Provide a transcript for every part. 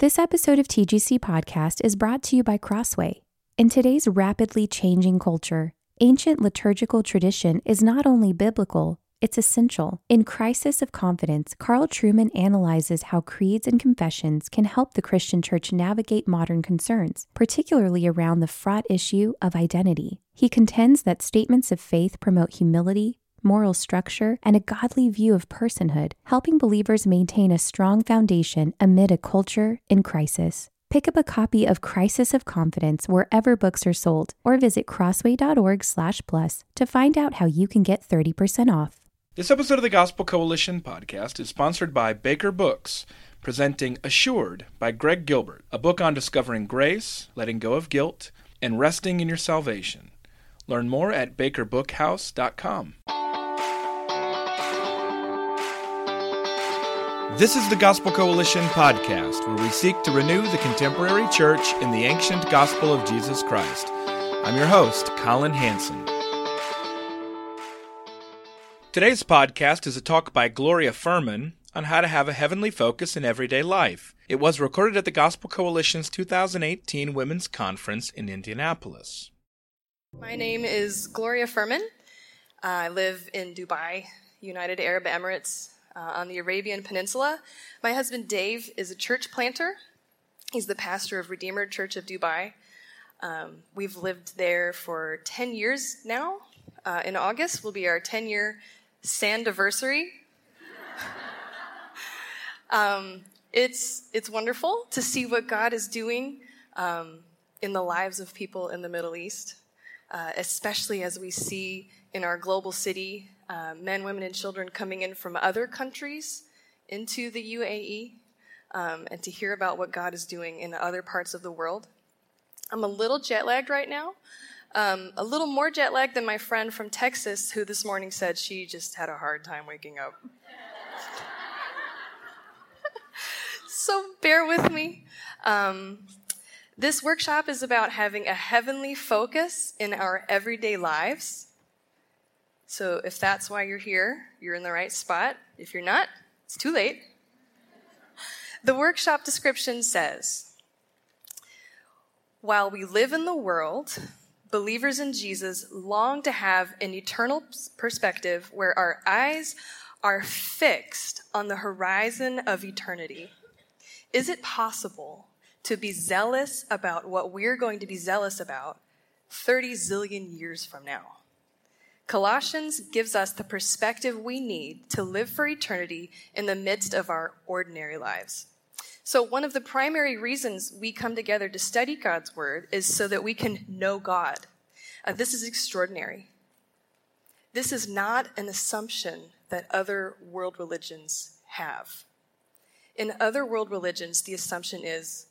This episode of TGC Podcast is brought to you by Crossway. In today's rapidly changing culture, ancient liturgical tradition is not only biblical, it's essential. In Crisis of Confidence, Carl Trueman analyzes how creeds and confessions can help the Christian church navigate modern concerns, particularly around the fraught issue of identity. He contends that statements of faith promote humility, moral structure, and a godly view of personhood, helping believers maintain a strong foundation amid a culture in crisis. Pick up a copy of Crisis of Confidence wherever books are sold, or visit crossway.org/plus to find out how you can get 30% off. This episode of the Gospel Coalition podcast is sponsored by Baker Books, presenting Assured by Greg Gilbert, a book on discovering grace, letting go of guilt, and resting in your salvation. Learn more at bakerbookhouse.com. This is the Gospel Coalition podcast, where we seek to renew the contemporary church in the ancient gospel of Jesus Christ. I'm your host, Colin Hansen. Today's podcast is a talk by Gloria Furman on how to have a heavenly focus in everyday life. It was recorded at the Gospel Coalition's 2018 Women's Conference in Indianapolis. My name is Gloria Furman. I live in Dubai, United Arab Emirates, uh, on the Arabian Peninsula. My husband Dave is a church planter. He's the pastor of Redeemer Church of Dubai. Um, we've lived there for 10 years now. Uh, in August will be our 10 year sandiversary. um, it's, it's wonderful to see what God is doing um, in the lives of people in the Middle East, uh, especially as we see in our global city uh, men, women, and children coming in from other countries into the UAE um, and to hear about what God is doing in other parts of the world. I'm a little jet lagged right now, um, a little more jet lagged than my friend from Texas who this morning said she just had a hard time waking up. so bear with me. Um, this workshop is about having a heavenly focus in our everyday lives so if that's why you're here, you're in the right spot. If you're not, it's too late. The workshop description says While we live in the world, believers in Jesus long to have an eternal perspective where our eyes are fixed on the horizon of eternity. Is it possible to be zealous about what we're going to be zealous about 30 zillion years from now? Colossians gives us the perspective we need to live for eternity in the midst of our ordinary lives. So, one of the primary reasons we come together to study God's Word is so that we can know God. Uh, this is extraordinary. This is not an assumption that other world religions have. In other world religions, the assumption is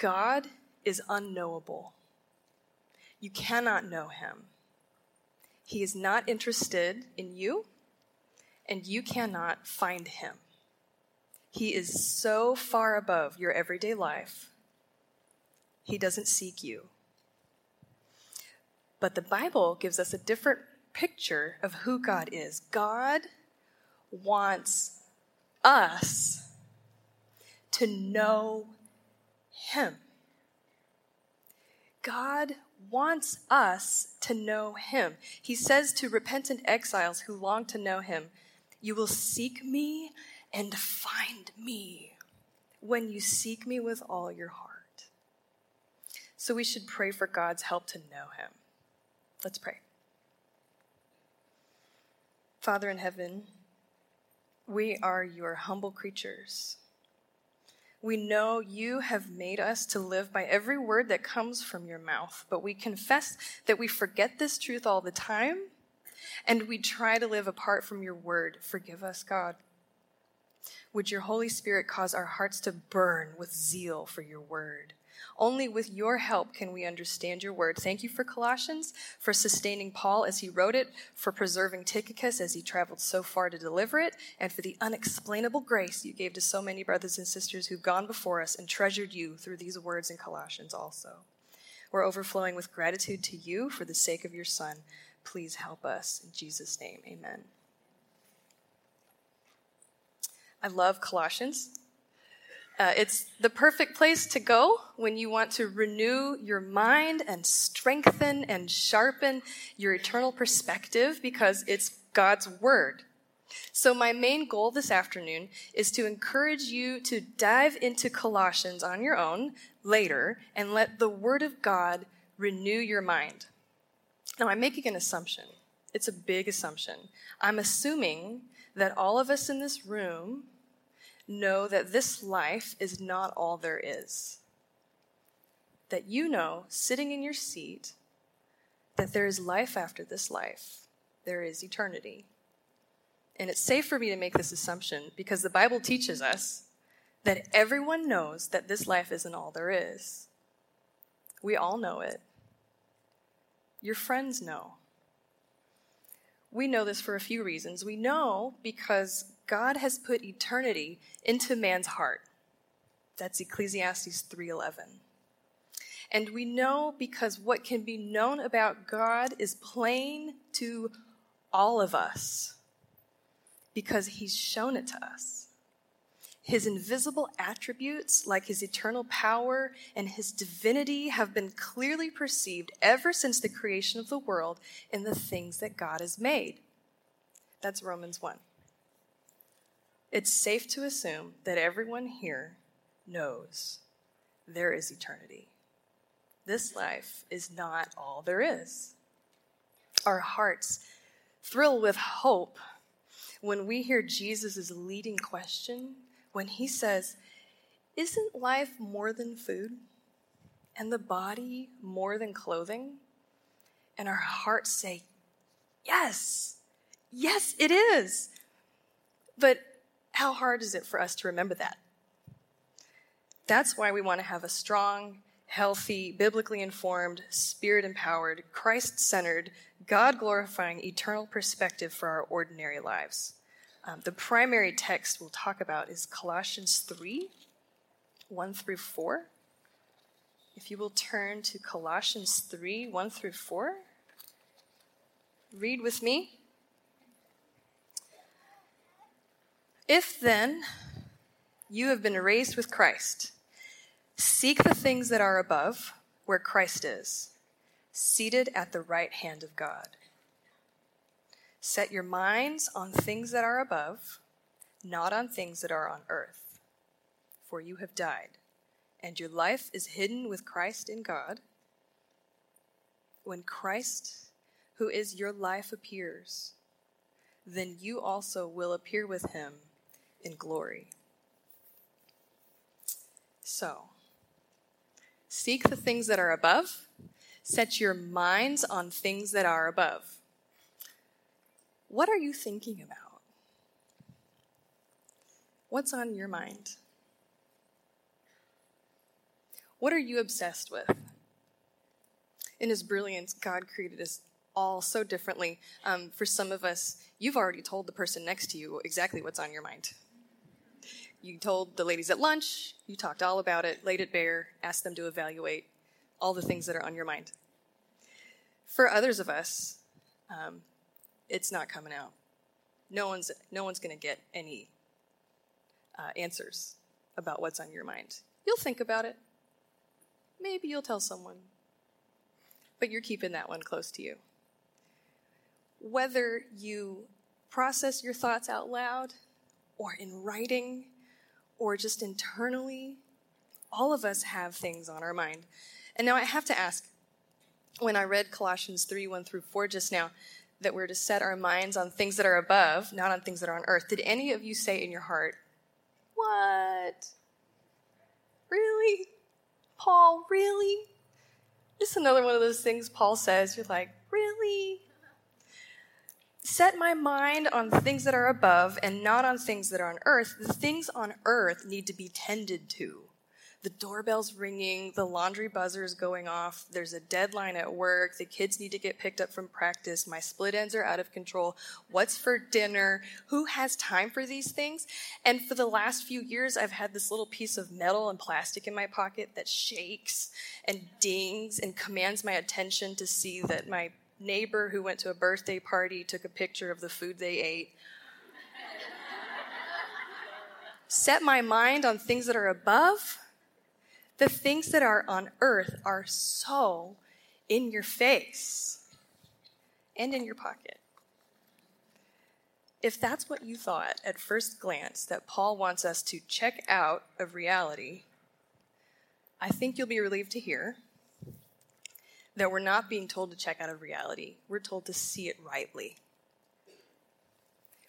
God is unknowable. You cannot know him. He is not interested in you, and you cannot find him. He is so far above your everyday life, he doesn't seek you. But the Bible gives us a different picture of who God is. God wants us to know him. God wants us to know him. He says to repentant exiles who long to know him, You will seek me and find me when you seek me with all your heart. So we should pray for God's help to know him. Let's pray. Father in heaven, we are your humble creatures. We know you have made us to live by every word that comes from your mouth, but we confess that we forget this truth all the time and we try to live apart from your word. Forgive us, God. Would your Holy Spirit cause our hearts to burn with zeal for your word? Only with your help can we understand your word. Thank you for Colossians, for sustaining Paul as he wrote it, for preserving Tychicus as he traveled so far to deliver it, and for the unexplainable grace you gave to so many brothers and sisters who've gone before us and treasured you through these words in Colossians also. We're overflowing with gratitude to you for the sake of your Son. Please help us. In Jesus' name, amen. I love Colossians. Uh, it's the perfect place to go when you want to renew your mind and strengthen and sharpen your eternal perspective because it's God's Word. So, my main goal this afternoon is to encourage you to dive into Colossians on your own later and let the Word of God renew your mind. Now, I'm making an assumption. It's a big assumption. I'm assuming that all of us in this room know that this life is not all there is. That you know, sitting in your seat, that there is life after this life, there is eternity. And it's safe for me to make this assumption because the Bible teaches us that everyone knows that this life isn't all there is. We all know it. Your friends know. We know this for a few reasons. We know because God has put eternity into man's heart. That's Ecclesiastes 3:11. And we know because what can be known about God is plain to all of us because he's shown it to us. His invisible attributes, like his eternal power and his divinity, have been clearly perceived ever since the creation of the world in the things that God has made. That's Romans 1. It's safe to assume that everyone here knows there is eternity. This life is not all there is. Our hearts thrill with hope when we hear Jesus' leading question, when he says, Isn't life more than food? And the body more than clothing? And our hearts say, Yes, yes, it is. But how hard is it for us to remember that? That's why we want to have a strong, healthy, biblically informed, spirit empowered, Christ centered, God glorifying, eternal perspective for our ordinary lives. Um, the primary text we'll talk about is Colossians 3 1 through 4. If you will turn to Colossians 3 1 through 4, read with me. If then you have been raised with Christ, seek the things that are above, where Christ is, seated at the right hand of God. Set your minds on things that are above, not on things that are on earth. For you have died, and your life is hidden with Christ in God. When Christ, who is your life, appears, then you also will appear with him in glory. So, seek the things that are above, set your minds on things that are above. What are you thinking about? What's on your mind? What are you obsessed with? In His brilliance, God created us all so differently. Um, for some of us, you've already told the person next to you exactly what's on your mind. You told the ladies at lunch, you talked all about it, laid it bare, asked them to evaluate all the things that are on your mind. For others of us, um, it's not coming out. No one's, no one's going to get any uh, answers about what's on your mind. You'll think about it. Maybe you'll tell someone. But you're keeping that one close to you. Whether you process your thoughts out loud or in writing or just internally, all of us have things on our mind. And now I have to ask when I read Colossians 3 1 through 4 just now, that we're to set our minds on things that are above, not on things that are on earth. Did any of you say in your heart, What? Really? Paul, really? Just another one of those things Paul says. You're like, really? Set my mind on things that are above and not on things that are on earth. The things on earth need to be tended to the doorbell's ringing, the laundry buzzer's going off, there's a deadline at work, the kids need to get picked up from practice, my split ends are out of control, what's for dinner, who has time for these things? And for the last few years, I've had this little piece of metal and plastic in my pocket that shakes and dings and commands my attention to see that my neighbor who went to a birthday party took a picture of the food they ate. Set my mind on things that are above the things that are on earth are so in your face and in your pocket. If that's what you thought at first glance that Paul wants us to check out of reality, I think you'll be relieved to hear that we're not being told to check out of reality. We're told to see it rightly.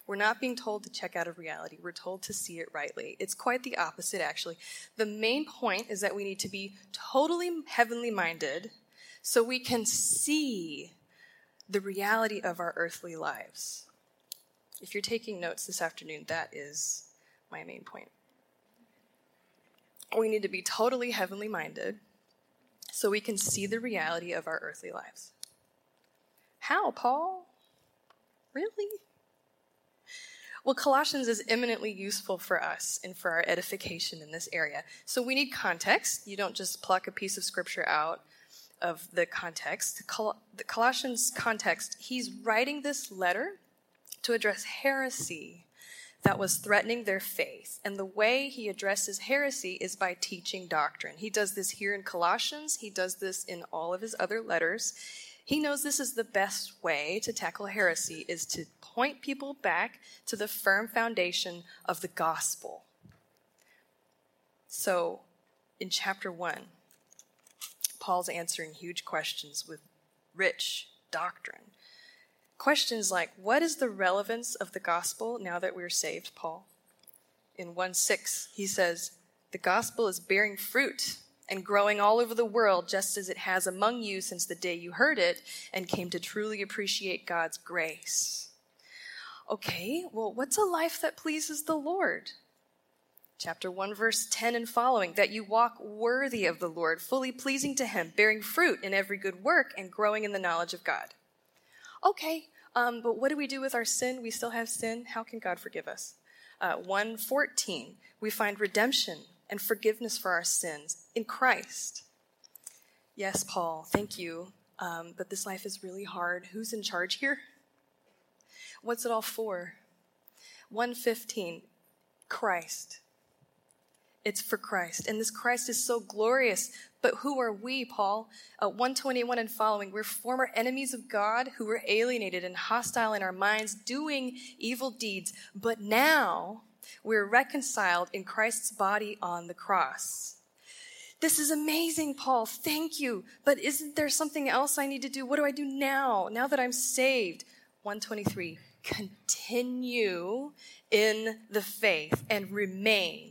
We're not being told to check out of reality. We're told to see it rightly. It's quite the opposite, actually. The main point is that we need to be totally heavenly minded so we can see the reality of our earthly lives. If you're taking notes this afternoon, that is my main point. We need to be totally heavenly minded so we can see the reality of our earthly lives. How, Paul? Really? Well, Colossians is eminently useful for us and for our edification in this area. So we need context. You don't just pluck a piece of scripture out of the context. The Colossians context, he's writing this letter to address heresy that was threatening their faith. And the way he addresses heresy is by teaching doctrine. He does this here in Colossians, he does this in all of his other letters. He knows this is the best way to tackle heresy is to point people back to the firm foundation of the gospel. So, in chapter 1, Paul's answering huge questions with rich doctrine. Questions like, what is the relevance of the gospel now that we're saved, Paul? In 1 6, he says, the gospel is bearing fruit and growing all over the world, just as it has among you since the day you heard it and came to truly appreciate God's grace. Okay, well, what's a life that pleases the Lord? Chapter 1, verse 10 and following that you walk worthy of the Lord, fully pleasing to Him, bearing fruit in every good work and growing in the knowledge of God. Okay, um, but what do we do with our sin? We still have sin. How can God forgive us? Uh, 114, we find redemption and forgiveness for our sins in Christ. Yes, Paul, thank you. Um, but this life is really hard. Who's in charge here? What's it all for? 115, Christ. It's for Christ. And this Christ is so glorious. But who are we, Paul? Uh, 121 and following. We're former enemies of God who were alienated and hostile in our minds, doing evil deeds. But now we're reconciled in Christ's body on the cross. This is amazing, Paul. Thank you. But isn't there something else I need to do? What do I do now, now that I'm saved? 123. Continue in the faith and remain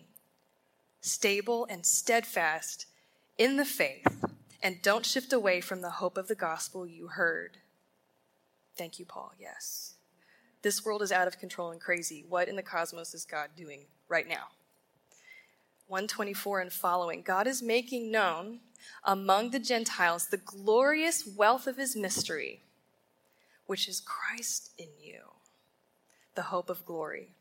stable and steadfast in the faith, and don't shift away from the hope of the gospel you heard. Thank you, Paul. Yes. This world is out of control and crazy. What in the cosmos is God doing right now? 124 and following. God is making known among the Gentiles the glorious wealth of his mystery, which is Christ in you, the hope of glory.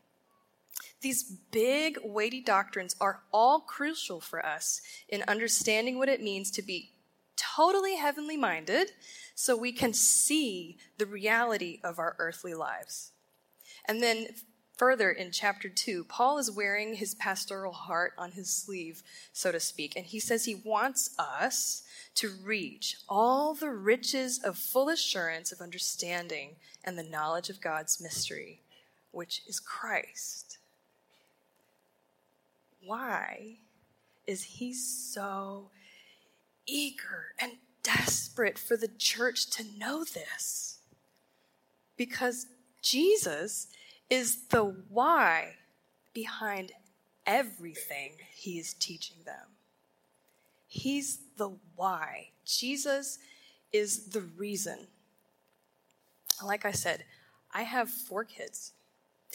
These big, weighty doctrines are all crucial for us in understanding what it means to be totally heavenly minded so we can see the reality of our earthly lives. And then further in chapter 2, Paul is wearing his pastoral heart on his sleeve, so to speak, and he says he wants us to reach all the riches of full assurance of understanding and the knowledge of God's mystery, which is Christ. Why is he so eager and desperate for the church to know this because Jesus is the why behind everything he is teaching them. He's the why. Jesus is the reason. Like I said, I have four kids,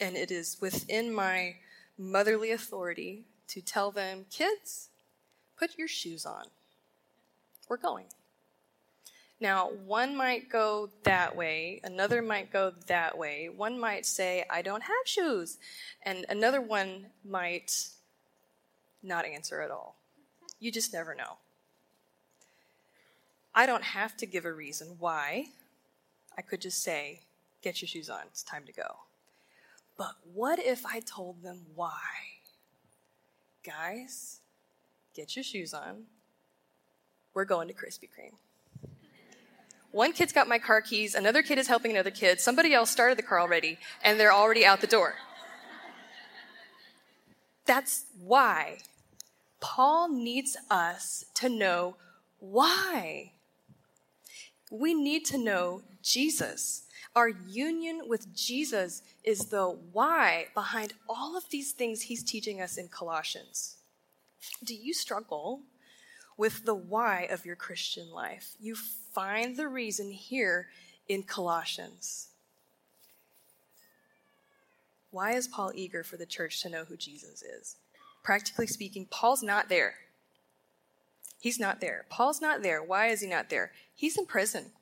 and it is within my motherly authority to tell them, kids, put your shoes on. We're going. Now, one might go that way, another might go that way. One might say, I don't have shoes. And another one might not answer at all. You just never know. I don't have to give a reason why. I could just say, get your shoes on, it's time to go. But what if I told them why? Guys, get your shoes on. We're going to Krispy Kreme. One kid's got my car keys, another kid is helping another kid, somebody else started the car already, and they're already out the door. That's why. Paul needs us to know why. We need to know Jesus. Our union with Jesus is the why behind all of these things he's teaching us in Colossians. Do you struggle with the why of your Christian life? You find the reason here in Colossians. Why is Paul eager for the church to know who Jesus is? Practically speaking, Paul's not there. He's not there. Paul's not there. Why is he not there? He's in prison.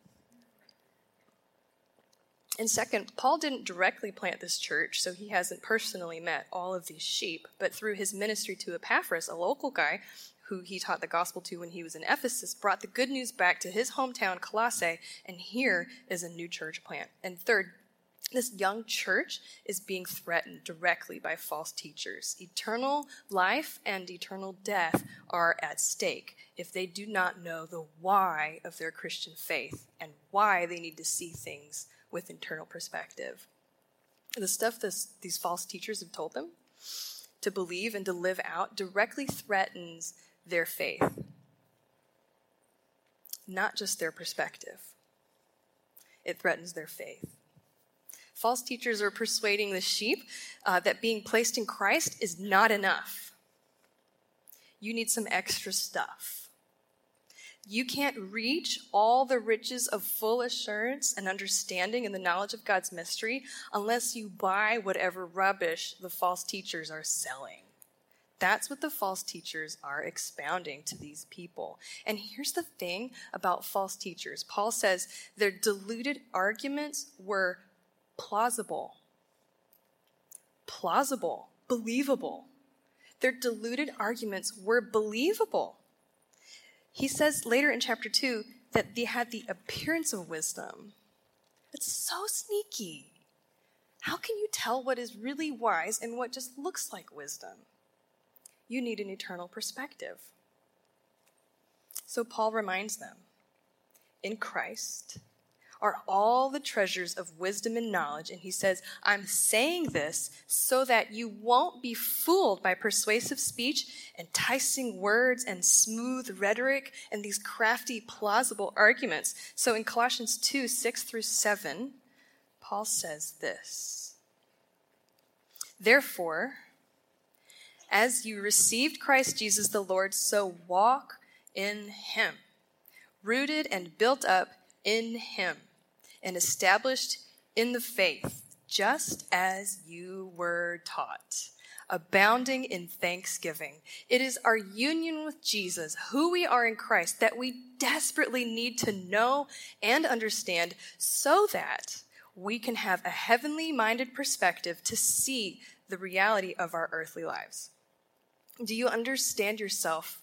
And second, Paul didn't directly plant this church, so he hasn't personally met all of these sheep, but through his ministry to Epaphras, a local guy who he taught the gospel to when he was in Ephesus, brought the good news back to his hometown, Colossae, and here is a new church plant. And third, this young church is being threatened directly by false teachers. Eternal life and eternal death are at stake if they do not know the why of their Christian faith and why they need to see things with internal perspective. The stuff this, these false teachers have told them to believe and to live out directly threatens their faith, not just their perspective. It threatens their faith. False teachers are persuading the sheep uh, that being placed in Christ is not enough. You need some extra stuff. You can't reach all the riches of full assurance and understanding and the knowledge of God's mystery unless you buy whatever rubbish the false teachers are selling. That's what the false teachers are expounding to these people. And here's the thing about false teachers Paul says their deluded arguments were plausible. Plausible, believable. Their deluded arguments were believable. He says later in chapter 2 that they had the appearance of wisdom. It's so sneaky. How can you tell what is really wise and what just looks like wisdom? You need an eternal perspective. So Paul reminds them in Christ, are all the treasures of wisdom and knowledge. And he says, I'm saying this so that you won't be fooled by persuasive speech, enticing words, and smooth rhetoric, and these crafty, plausible arguments. So in Colossians 2 6 through 7, Paul says this Therefore, as you received Christ Jesus the Lord, so walk in him, rooted and built up in him and established in the faith, just as you were taught, abounding in thanksgiving. It is our union with Jesus, who we are in Christ, that we desperately need to know and understand so that we can have a heavenly minded perspective to see the reality of our earthly lives. Do you understand yourself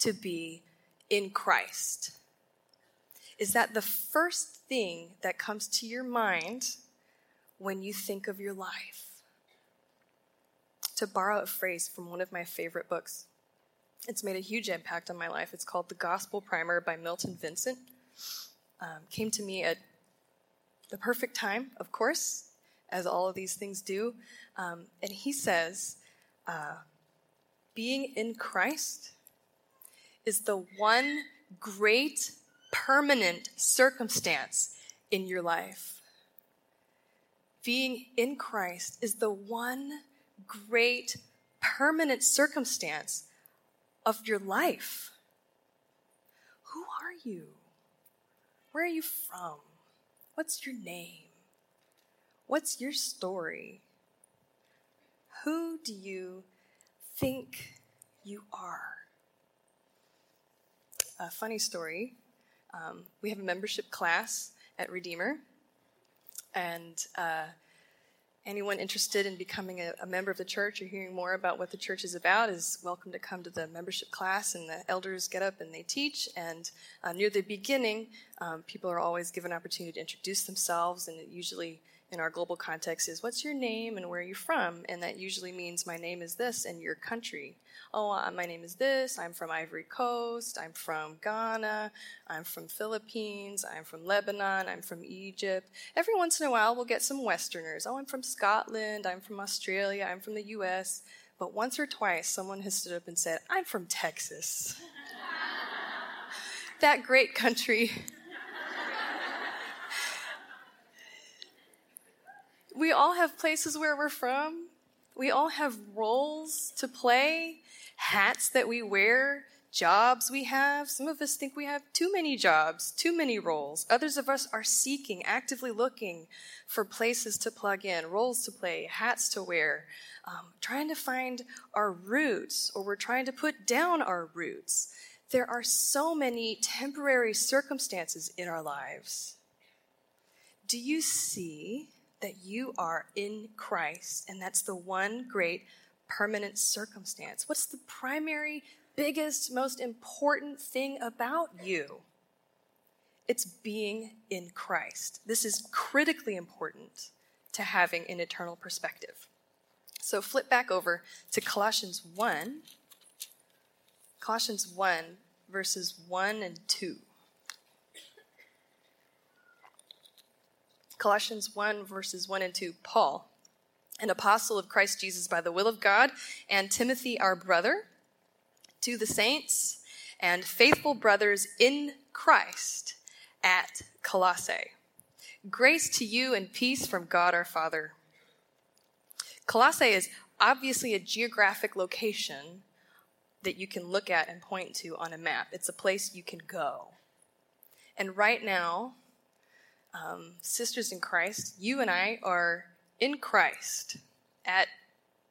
to be in Christ? Is that the first thing that comes to your mind when you think of your life. To borrow a phrase from one of my favorite books, it's made a huge impact on my life. It's called The Gospel Primer by Milton Vincent. Um, came to me at the perfect time, of course, as all of these things do. Um, and he says, uh, being in Christ is the one great permanent circumstance in your life. Being in Christ is the one great permanent circumstance of your life. Who are you? Where are you from? What's your name? What's your story? Who do you think you are? A funny story. Um, we have a membership class at Redeemer, and uh, anyone interested in becoming a, a, member of the church or hearing more about what the church is about is welcome to come to the membership class and the elders get up and they teach. And uh, near the beginning um, people are always given an opportunity to introduce themselves and it usually in our global context is what's your name and where are you from? And that usually means my name is this and your country. Oh, uh, my name is this. I'm from Ivory Coast. I'm from Ghana. I'm from Philippines. I'm from Lebanon. I'm from Egypt. Every once in a while, we'll get some Westerners. Oh, I'm from Scotland. I'm from Australia. I'm from the U.S. But once or twice, someone has stood up and said, I'm from Texas. that great country We all have places where we're from. We all have roles to play, hats that we wear, jobs we have. Some of us think we have too many jobs, too many roles. Others of us are seeking, actively looking for places to plug in, roles to play, hats to wear, um, trying to find our roots, or we're trying to put down our roots. There are so many temporary circumstances in our lives. Do you see that you are in Christ, and that's the one great permanent circumstance. What's the primary, biggest, most important thing about you? It's being in Christ. This is critically important to having an eternal perspective. So flip back over to Colossians 1. Colossians 1, verses 1 and 2. Colossians 1, verses 1 and 2, Paul, an apostle of Christ Jesus by the will of God, and Timothy, our brother, to the saints and faithful brothers in Christ at Colossae. Grace to you and peace from God our Father. Colossae is obviously a geographic location that you can look at and point to on a map. It's a place you can go. And right now, um, sisters in Christ, you and I are in Christ at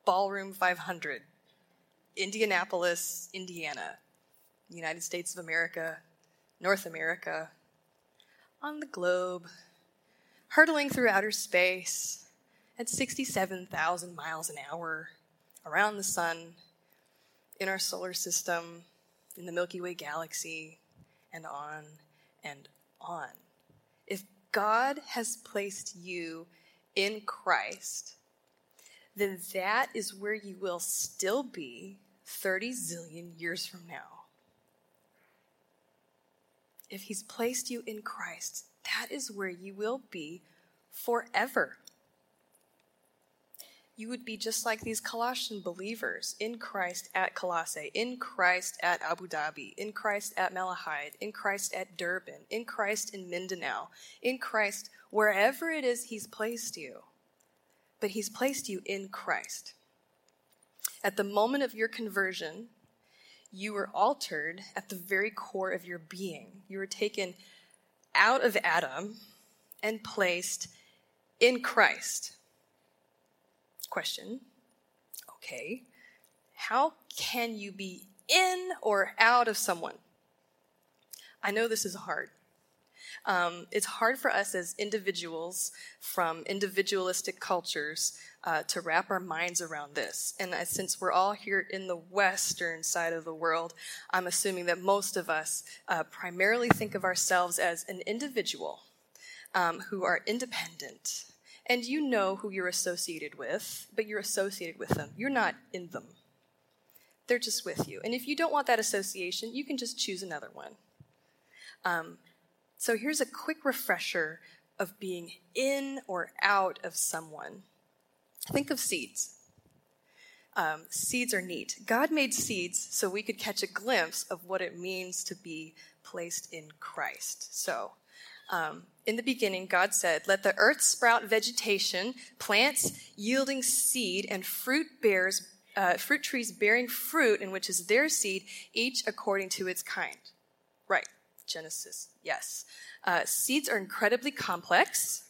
Ballroom 500, Indianapolis, Indiana, United States of America, North America, on the globe, hurtling through outer space at 67,000 miles an hour around the sun, in our solar system, in the Milky Way galaxy, and on and on. God has placed you in Christ, then that is where you will still be 30 zillion years from now. If He's placed you in Christ, that is where you will be forever you would be just like these Colossian believers in Christ at Colossae, in Christ at Abu Dhabi, in Christ at Malahide, in Christ at Durban, in Christ in Mindanao, in Christ wherever it is He's placed you. But He's placed you in Christ. At the moment of your conversion, you were altered at the very core of your being. You were taken out of Adam and placed in Christ question okay, how can you be in or out of someone? I know this is hard. Um, it's hard for us as individuals from individualistic cultures uh, to wrap our minds around this. And uh, since we're all here in the Western side of the world, I'm assuming that most of us uh, primarily think of ourselves as an individual um, who are independent, and you know who you're associated with, but you're associated with them. You're not in them. They're just with you. And if you don't want that association, you can just choose another one. Um, so here's a quick refresher of being in or out of someone. Think of seeds. Um, seeds are neat. God made seeds so we could catch a glimpse of what it means to be placed in Christ. So, um, in the beginning, God said, Let the earth sprout vegetation, plants yielding seed, and fruit bears, uh, fruit trees bearing fruit, in which is their seed, each according to its kind. Right. Genesis. Yes. Uh, seeds are incredibly complex.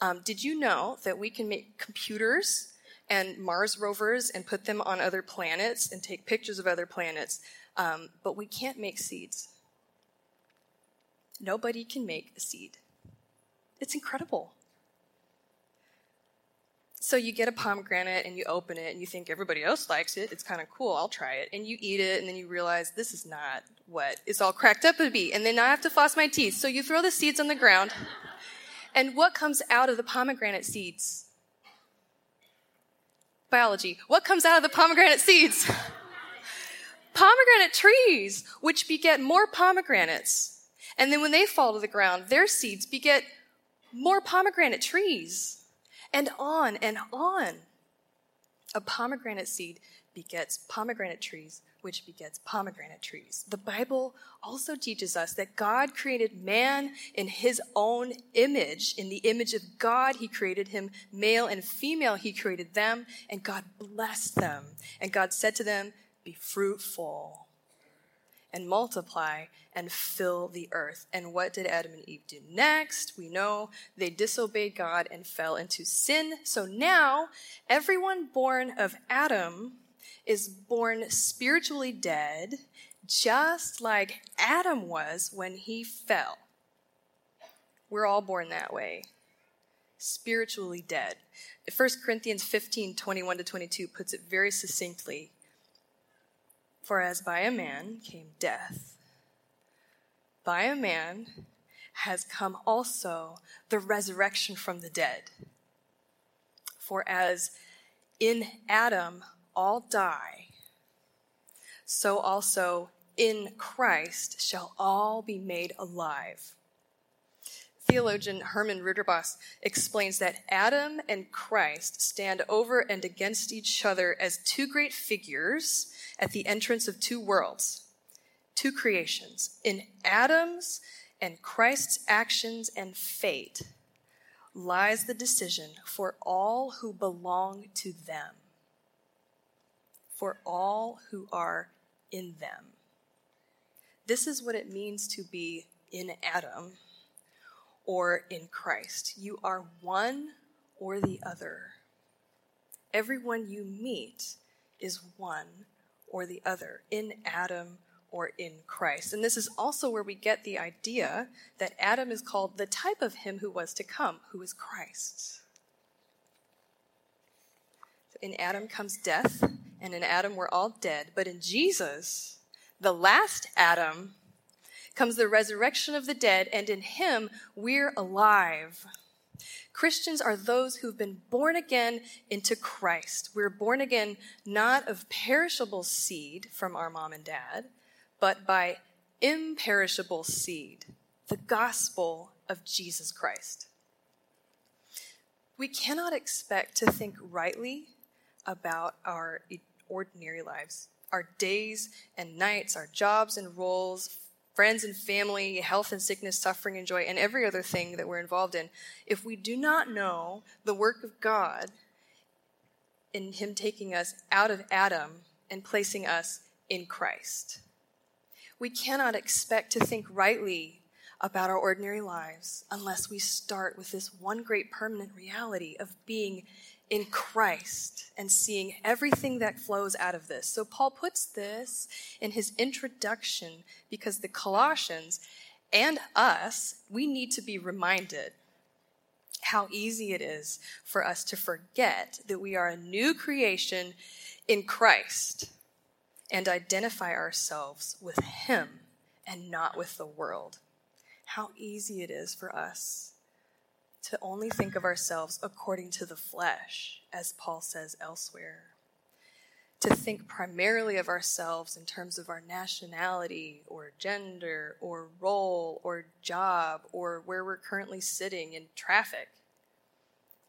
Um, did you know that we can make computers and Mars rovers and put them on other planets and take pictures of other planets, um, but we can't make seeds? Nobody can make a seed. It's incredible. So you get a pomegranate and you open it and you think everybody else likes it. It's kind of cool. I'll try it. And you eat it and then you realize this is not what it's all cracked up to be. And then I have to floss my teeth. So you throw the seeds on the ground. And what comes out of the pomegranate seeds? Biology. What comes out of the pomegranate seeds? pomegranate trees, which beget more pomegranates. And then when they fall to the ground, their seeds beget more pomegranate trees and on and on. A pomegranate seed begets pomegranate trees, which begets pomegranate trees. The Bible also teaches us that God created man in his own image. In the image of God, he created him male and female, he created them, and God blessed them. And God said to them, Be fruitful and multiply and fill the earth. And what did Adam and Eve do next? We know they disobeyed God and fell into sin. So now, everyone born of Adam is born spiritually dead, just like Adam was when he fell. We're all born that way. Spiritually dead. 1 Corinthians 15 21 to 22 puts it very succinctly. For as by a man came death, by a man has come also the resurrection from the dead. For as in Adam all die, so also in Christ shall all be made alive. Theologian Herman Ridderbos explains that Adam and Christ stand over and against each other as two great figures at the entrance of two worlds, two creations. In Adam's and Christ's actions and fate lies the decision for all who belong to them, for all who are in them. This is what it means to be in Adam or in Christ. You are one or the other. Everyone you meet is one or the other, in Adam or in Christ. And this is also where we get the idea that Adam is called the type of him who was to come, who is Christ. In Adam comes death, and in Adam we're all dead. But in Jesus, the last Adam, comes the resurrection of the dead, and in him we're alive. Christians are those who've been born again into Christ. We're born again not of perishable seed from our mom and dad, but by imperishable seed, the gospel of Jesus Christ. We cannot expect to think rightly about our ordinary lives, our days and nights, our jobs and roles, friends and family, health and sickness, suffering and joy, and every other thing that we're involved in, if we do not know the work of God in Him taking us out of Adam and placing us in Christ, we cannot expect to think rightly about our ordinary lives unless we start with this one great permanent reality of being in Christ and seeing everything that flows out of this. So Paul puts this in his introduction because the Colossians and us, we need to be reminded how easy it is for us to forget that we are a new creation in Christ and identify ourselves with Him and not with the world. How easy it is for us to only think of ourselves according to the flesh, as Paul says elsewhere. To think primarily of ourselves in terms of our nationality or gender or role or job or where we're currently sitting in traffic.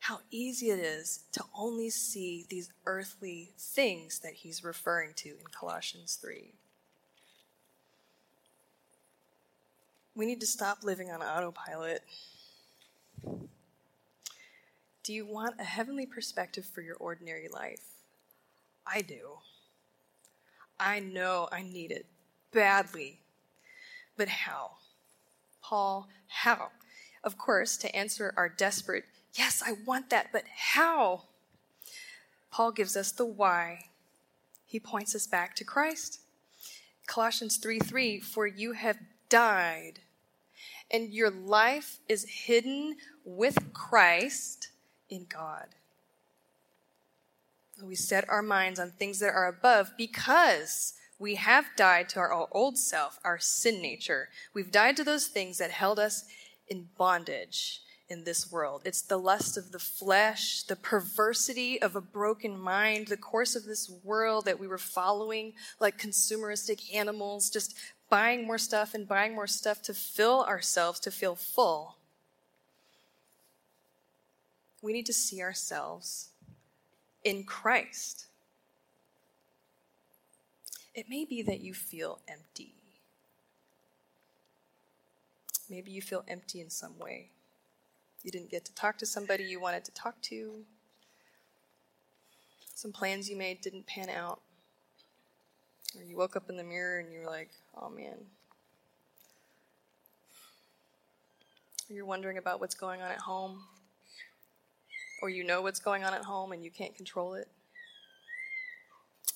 How easy it is to only see these earthly things that he's referring to in Colossians 3. We need to stop living on autopilot do you want a heavenly perspective for your ordinary life? I do. I know I need it badly. But how? Paul, how? Of course, to answer our desperate, yes, I want that, but how? Paul gives us the why. He points us back to Christ. Colossians 3 3, for you have died, and your life is hidden with Christ in God. We set our minds on things that are above because we have died to our old self, our sin nature. We've died to those things that held us in bondage in this world. It's the lust of the flesh, the perversity of a broken mind, the course of this world that we were following like consumeristic animals, just buying more stuff and buying more stuff to fill ourselves, to feel full. We need to see ourselves in Christ. It may be that you feel empty. Maybe you feel empty in some way. You didn't get to talk to somebody you wanted to talk to. Some plans you made didn't pan out. Or you woke up in the mirror and you were like, oh man. Or you're wondering about what's going on at home. Or you know what's going on at home and you can't control it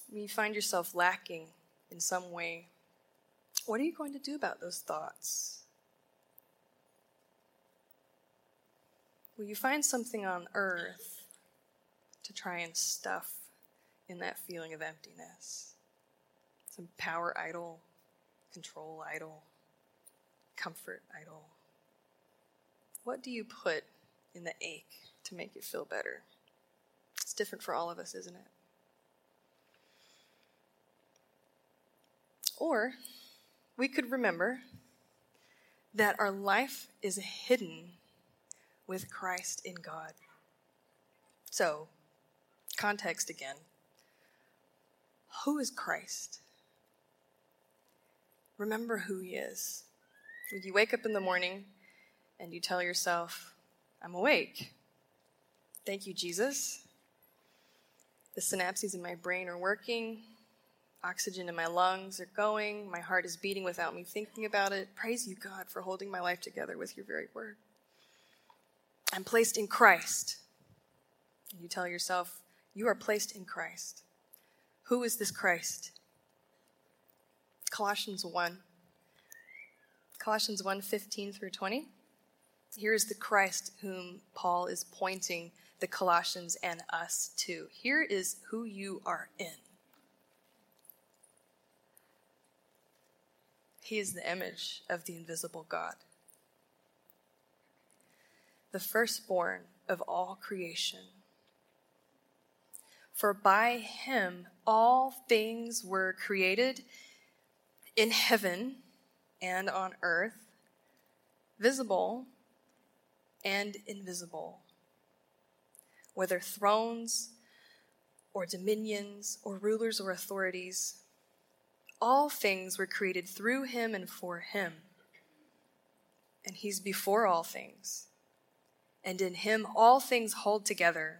when you find yourself lacking in some way, what are you going to do about those thoughts? Will you find something on earth to try and stuff in that feeling of emptiness? Some power idol, control idol, comfort idol. What do you put in the ache to make it feel better? It's different for all of us, isn't it? Or we could remember that our life is hidden with Christ in God. So, context again. Who is Christ? Remember who he is. When you wake up in the morning and you tell yourself, I'm awake. Thank you, Jesus. The synapses in my brain are working oxygen in my lungs are going, my heart is beating without me thinking about it. Praise you, God, for holding my life together with your very word. I'm placed in Christ. And you tell yourself, you are placed in Christ. Who is this Christ? Colossians 1. Colossians 1 15 through 20. Here is the Christ whom Paul is pointing the Colossians and us too. Here is who you are in. He is the image of the invisible God, the firstborn of all creation. For by him all things were created in heaven and on earth, visible and invisible, whether thrones or dominions or rulers or authorities. All things were created through him and for him. And he's before all things. And in him all things hold together.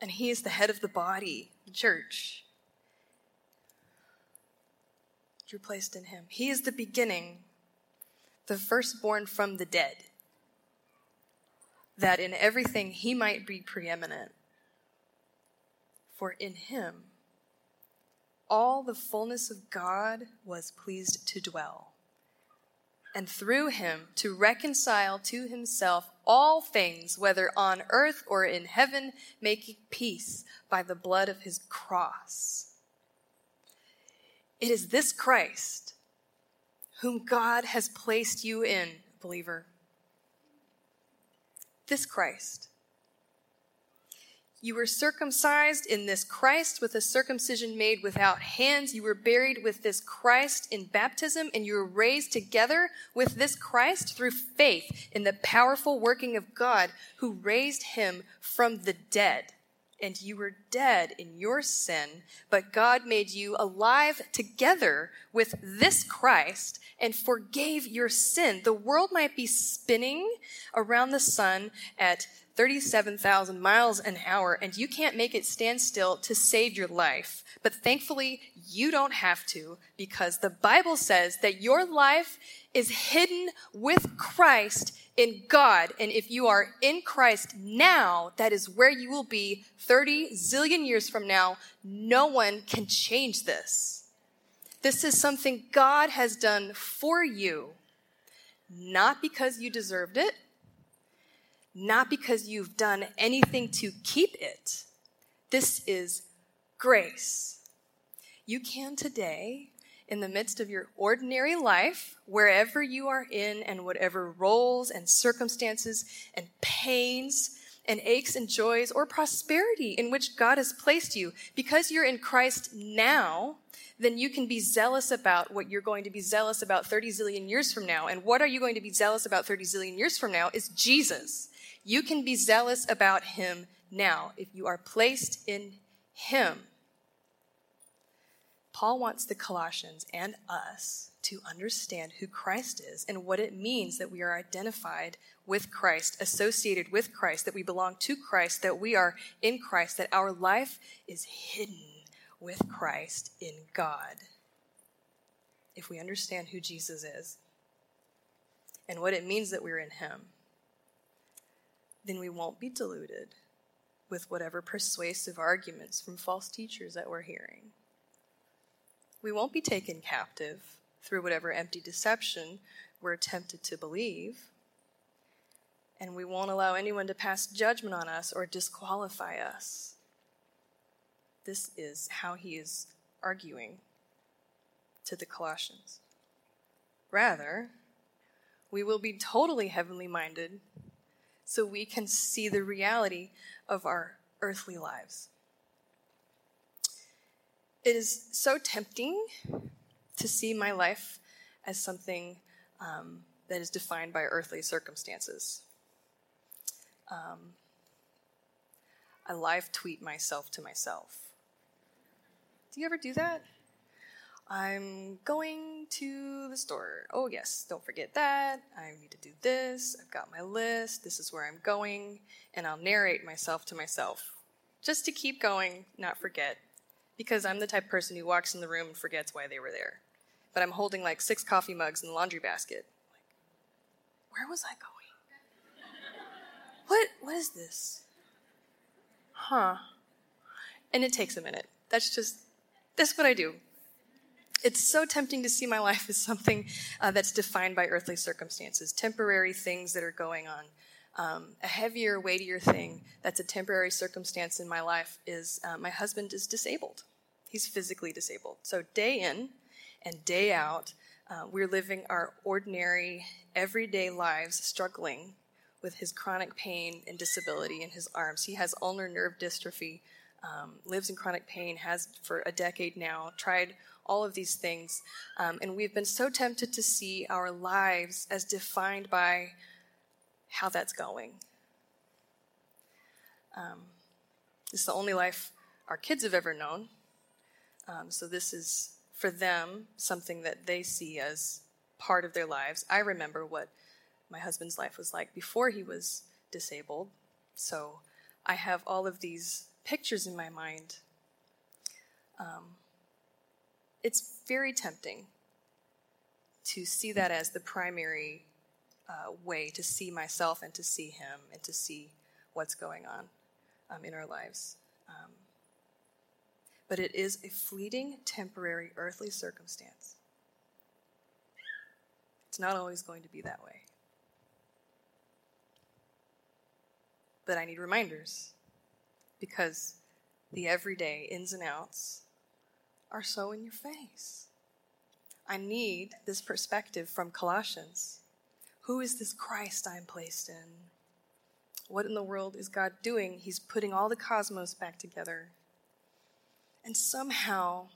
And he is the head of the body, the church. You're placed in him. He is the beginning, the firstborn from the dead, that in everything he might be preeminent. For in him, all the fullness of God was pleased to dwell, and through him to reconcile to himself all things, whether on earth or in heaven, making peace by the blood of his cross. It is this Christ whom God has placed you in, believer. This Christ you were circumcised in this Christ with a circumcision made without hands. You were buried with this Christ in baptism, and you were raised together with this Christ through faith in the powerful working of God who raised him from the dead. And you were dead in your sin, but God made you alive together with this Christ and forgave your sin. The world might be spinning around the sun at 37,000 miles an hour, and you can't make it stand still to save your life. But thankfully, you don't have to because the Bible says that your life is hidden with Christ in God. And if you are in Christ now, that is where you will be 30 zillion years from now. No one can change this. This is something God has done for you, not because you deserved it, not because you've done anything to keep it. This is grace. You can today in the midst of your ordinary life, wherever you are in, and whatever roles and circumstances and pains and aches and joys or prosperity in which God has placed you, because you're in Christ now, then you can be zealous about what you're going to be zealous about 30 zillion years from now. And what are you going to be zealous about 30 zillion years from now is Jesus. You can be zealous about him now if you are placed in him. Paul wants the Colossians and us to understand who Christ is and what it means that we are identified with Christ, associated with Christ, that we belong to Christ, that we are in Christ, that our life is hidden with Christ in God. If we understand who Jesus is and what it means that we're in Him, then we won't be deluded with whatever persuasive arguments from false teachers that we're hearing. We won't be taken captive through whatever empty deception we're tempted to believe. And we won't allow anyone to pass judgment on us or disqualify us. This is how he is arguing to the Colossians. Rather, we will be totally heavenly minded so we can see the reality of our earthly lives. It is so tempting to see my life as something um, that is defined by earthly circumstances. Um, I live tweet myself to myself. Do you ever do that? I'm going to the store. Oh, yes, don't forget that. I need to do this. I've got my list. This is where I'm going. And I'll narrate myself to myself just to keep going, not forget because I'm the type of person who walks in the room and forgets why they were there. But I'm holding like six coffee mugs in the laundry basket. Like, where was I going? What what is this? Huh. And it takes a minute. That's just that's what I do. It's so tempting to see my life as something uh, that's defined by earthly circumstances, temporary things that are going on. Um, a heavier, weightier thing that's a temporary circumstance in my life is uh, my husband is disabled. He's physically disabled. So, day in and day out, uh, we're living our ordinary, everyday lives struggling with his chronic pain and disability in his arms. He has ulnar nerve dystrophy, um, lives in chronic pain, has for a decade now, tried all of these things. Um, and we've been so tempted to see our lives as defined by how that's going. Um, this is the only life our kids have ever known. Um, so this is for them something that they see as part of their lives. I remember what my husband's life was like before he was disabled. So I have all of these pictures in my mind. Um, it's very tempting to see that as the primary uh, way to see myself and to see him and to see what's going on um, in our lives. Um, but it is a fleeting, temporary, earthly circumstance. It's not always going to be that way. But I need reminders because the everyday ins and outs are so in your face. I need this perspective from Colossians. Who is this Christ I'm placed in? What in the world is God doing? He's putting all the cosmos back together. And somehow,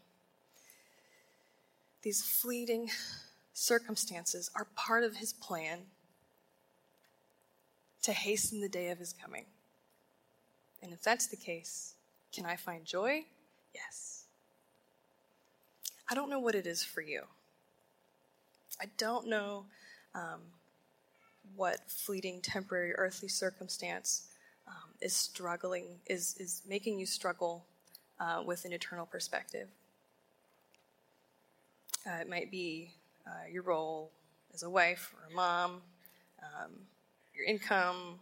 these fleeting circumstances are part of his plan to hasten the day of his coming. And if that's the case, can I find joy? Yes. I don't know what it is for you. I don't know um, what fleeting, temporary, earthly circumstance um, is struggling, is, is making you struggle uh, with an eternal perspective. Uh, it might be uh, your role as a wife or a mom, um, your income,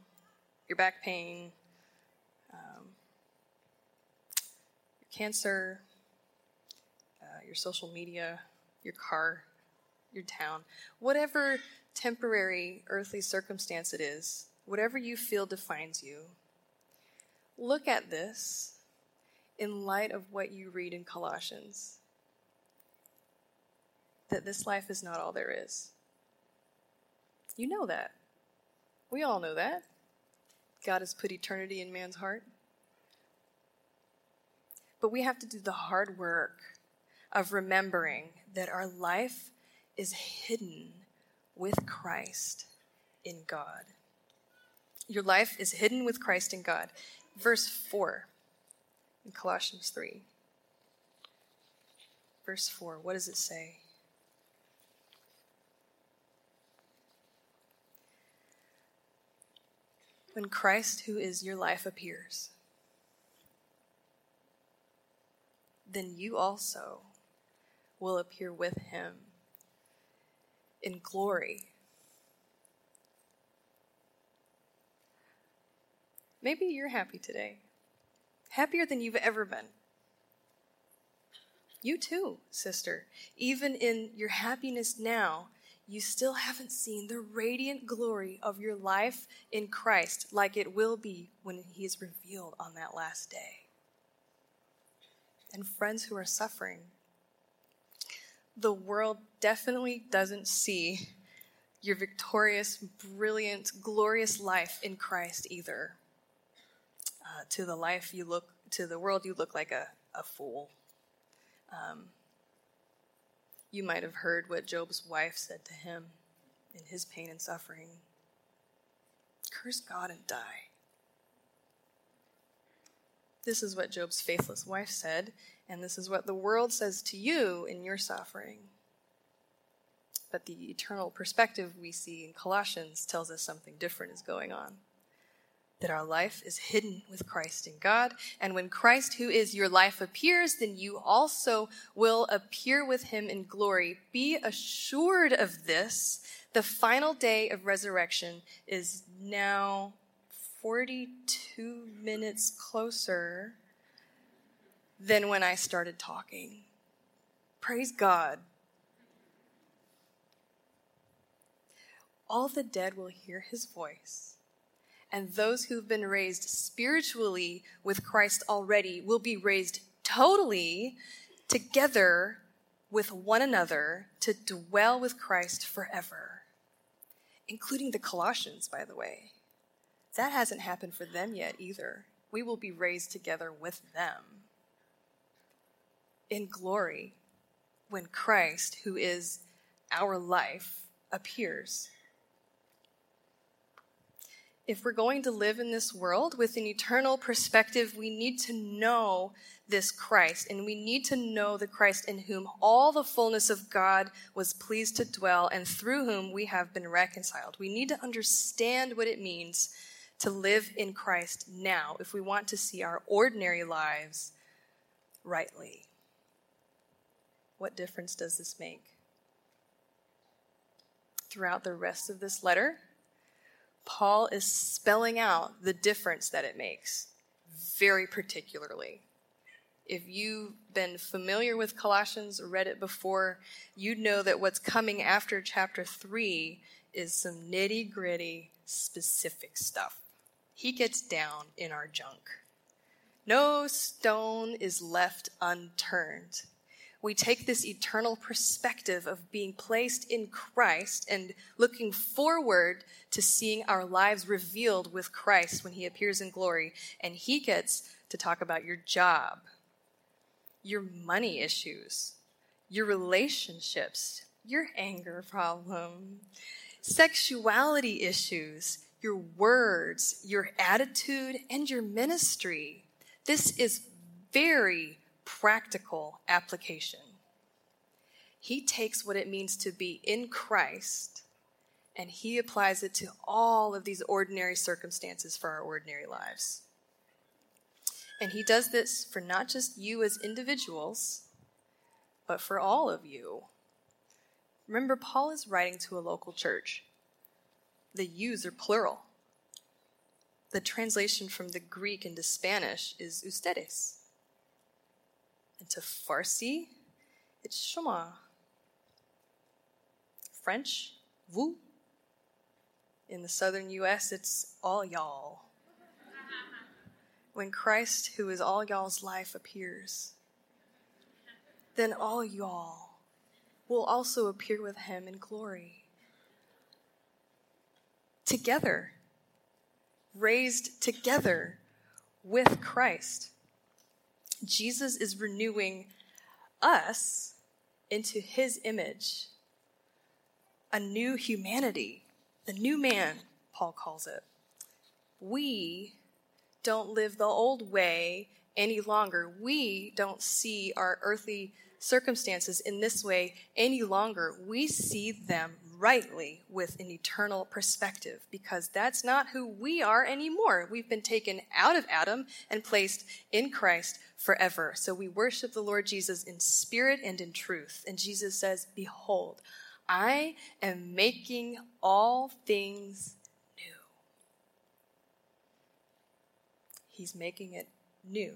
your back pain, um, your cancer, uh, your social media, your car, your town, whatever temporary earthly circumstance it is, whatever you feel defines you, look at this in light of what you read in Colossians that this life is not all there is. You know that. We all know that. God has put eternity in man's heart. But we have to do the hard work of remembering that our life is hidden with Christ in God. Your life is hidden with Christ in God. Verse 4 in Colossians 3. Verse 4, what does it say? When Christ, who is your life, appears, then you also will appear with him in glory. Maybe you're happy today, happier than you've ever been. You too, sister. Even in your happiness now, you still haven't seen the radiant glory of your life in Christ like it will be when He is revealed on that last day. And friends who are suffering, the world definitely doesn't see your victorious, brilliant, glorious life in Christ either. Uh, to the life you look, to the world you look like a, a fool. Um, you might have heard what Job's wife said to him in his pain and suffering Curse God and die. This is what Job's faithless wife said, and this is what the world says to you in your suffering. But the eternal perspective we see in Colossians tells us something different is going on. That our life is hidden with Christ in God, and when Christ, who is your life, appears, then you also will appear with him in glory. Be assured of this. The final day of resurrection is now 42 minutes closer than when I started talking. Praise God. All the dead will hear his voice, and those who've been raised spiritually with Christ already will be raised totally together with one another to dwell with Christ forever, including the Colossians, by the way. That hasn't happened for them yet either. We will be raised together with them in glory when Christ, who is our life, appears. If we're going to live in this world with an eternal perspective, we need to know this Christ, and we need to know the Christ in whom all the fullness of God was pleased to dwell, and through whom we have been reconciled. We need to understand what it means to live in Christ now if we want to see our ordinary lives rightly. What difference does this make? Throughout the rest of this letter, Paul is spelling out the difference that it makes very particularly. If you've been familiar with Colossians read it before, you'd know that what's coming after chapter 3 is some nitty gritty, specific stuff. He gets down in our junk. No stone is left unturned we take this eternal perspective of being placed in Christ and looking forward to seeing our lives revealed with Christ when he appears in glory. And he gets to talk about your job, your money issues, your relationships, your anger problem, sexuality issues, your words, your attitude, and your ministry. This is very practical application. He takes what it means to be in Christ and he applies it to all of these ordinary circumstances for our ordinary lives. And he does this for not just you as individuals, but for all of you. Remember, Paul is writing to a local church. The yous are plural. The translation from the Greek into Spanish is ustedes. And to Farsi, it's shoma. French, vous. In the southern U.S., it's all y'all. When Christ, who is all y'all's life, appears, then all y'all will also appear with him in glory. Together, raised together with Christ. Jesus is renewing us into his image, a new humanity, the new man, Paul calls it. We don't live the old way any longer. We don't see our earthly circumstances in this way any longer. We see them rightly with an eternal perspective because that's not who we are anymore. We've been taken out of Adam and placed in Christ forever. So we worship the Lord Jesus in spirit and in truth. And Jesus says, Behold, I am making all things new. He's making it new.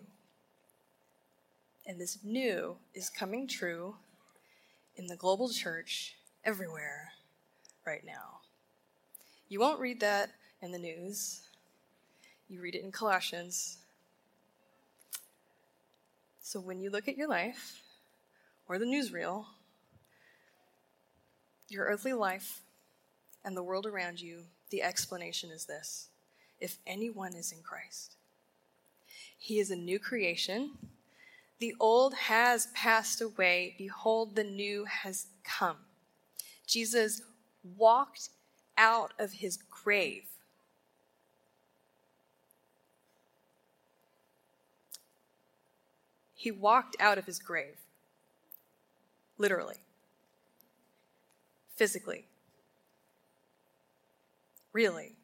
And this new is coming true in the global church everywhere right now. You won't read that in the news. You read it in Colossians. So when you look at your life or the newsreel, your earthly life and the world around you, the explanation is this if anyone is in Christ, he is a new creation. The old has passed away. Behold, the new has come. Jesus walked out of his grave. He walked out of his grave, literally, physically, really.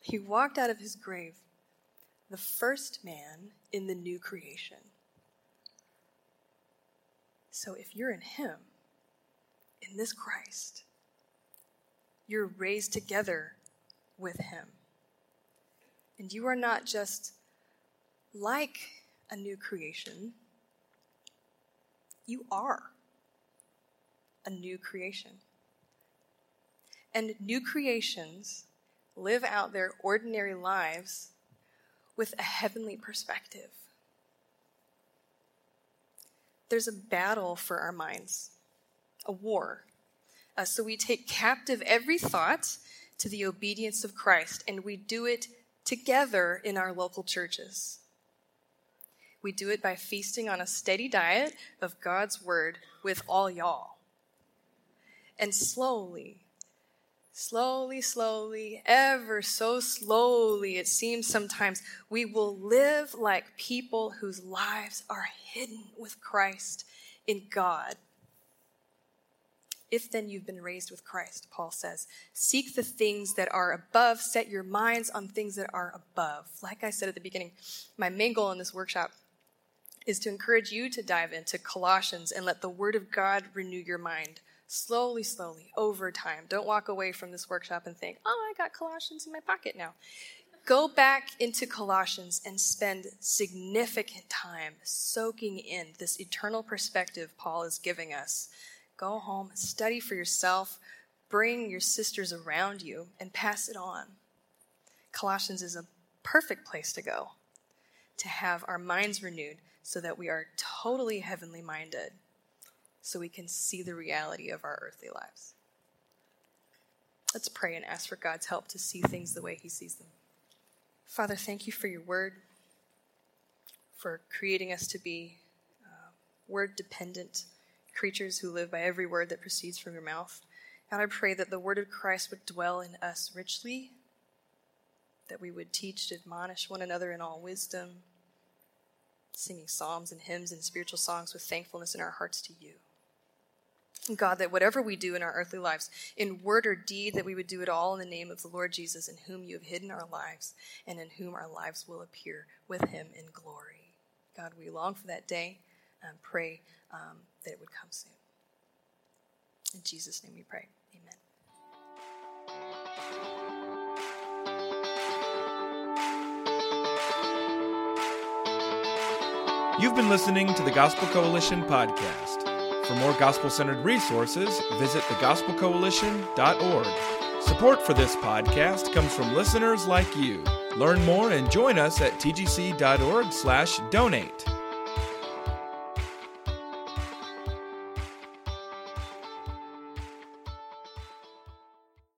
He walked out of his grave, the first man in the new creation. So if you're in Him, in this Christ, you're raised together with Him. And you are not just like a new creation, you are a new creation. And new creations live out their ordinary lives with a heavenly perspective there's a battle for our minds, a war. Uh, so we take captive every thought to the obedience of Christ, and we do it together in our local churches. We do it by feasting on a steady diet of God's word with all y'all. And slowly, slowly, slowly, ever so slowly, it seems sometimes, we will live like people whose lives are hidden with Christ in God. If then you've been raised with Christ, Paul says, seek the things that are above, set your minds on things that are above. Like I said at the beginning, my main goal in this workshop is to encourage you to dive into Colossians and let the Word of God renew your mind slowly, slowly, over time. Don't walk away from this workshop and think, oh, I got Colossians in my pocket now. Go back into Colossians and spend significant time soaking in this eternal perspective Paul is giving us. Go home, study for yourself, bring your sisters around you, and pass it on. Colossians is a perfect place to go to have our minds renewed so that we are totally heavenly minded so we can see the reality of our earthly lives. Let's pray and ask for God's help to see things the way He sees them. Father, thank you for your word, for creating us to be uh, word dependent creatures who live by every word that proceeds from your mouth. And I pray that the word of Christ would dwell in us richly, that we would teach, admonish one another in all wisdom, singing psalms and hymns and spiritual songs with thankfulness in our hearts to you. God, that whatever we do in our earthly lives, in word or deed, that we would do it all in the name of the Lord Jesus, in whom you have hidden our lives, and in whom our lives will appear with him in glory. God, we long for that day and pray um, that it would come soon. In Jesus' name we pray. Amen. You've been listening to the Gospel Coalition podcast. For more gospel centered resources, visit thegospelcoalition.org. Support for this podcast comes from listeners like you. Learn more and join us at tgc.org/donate.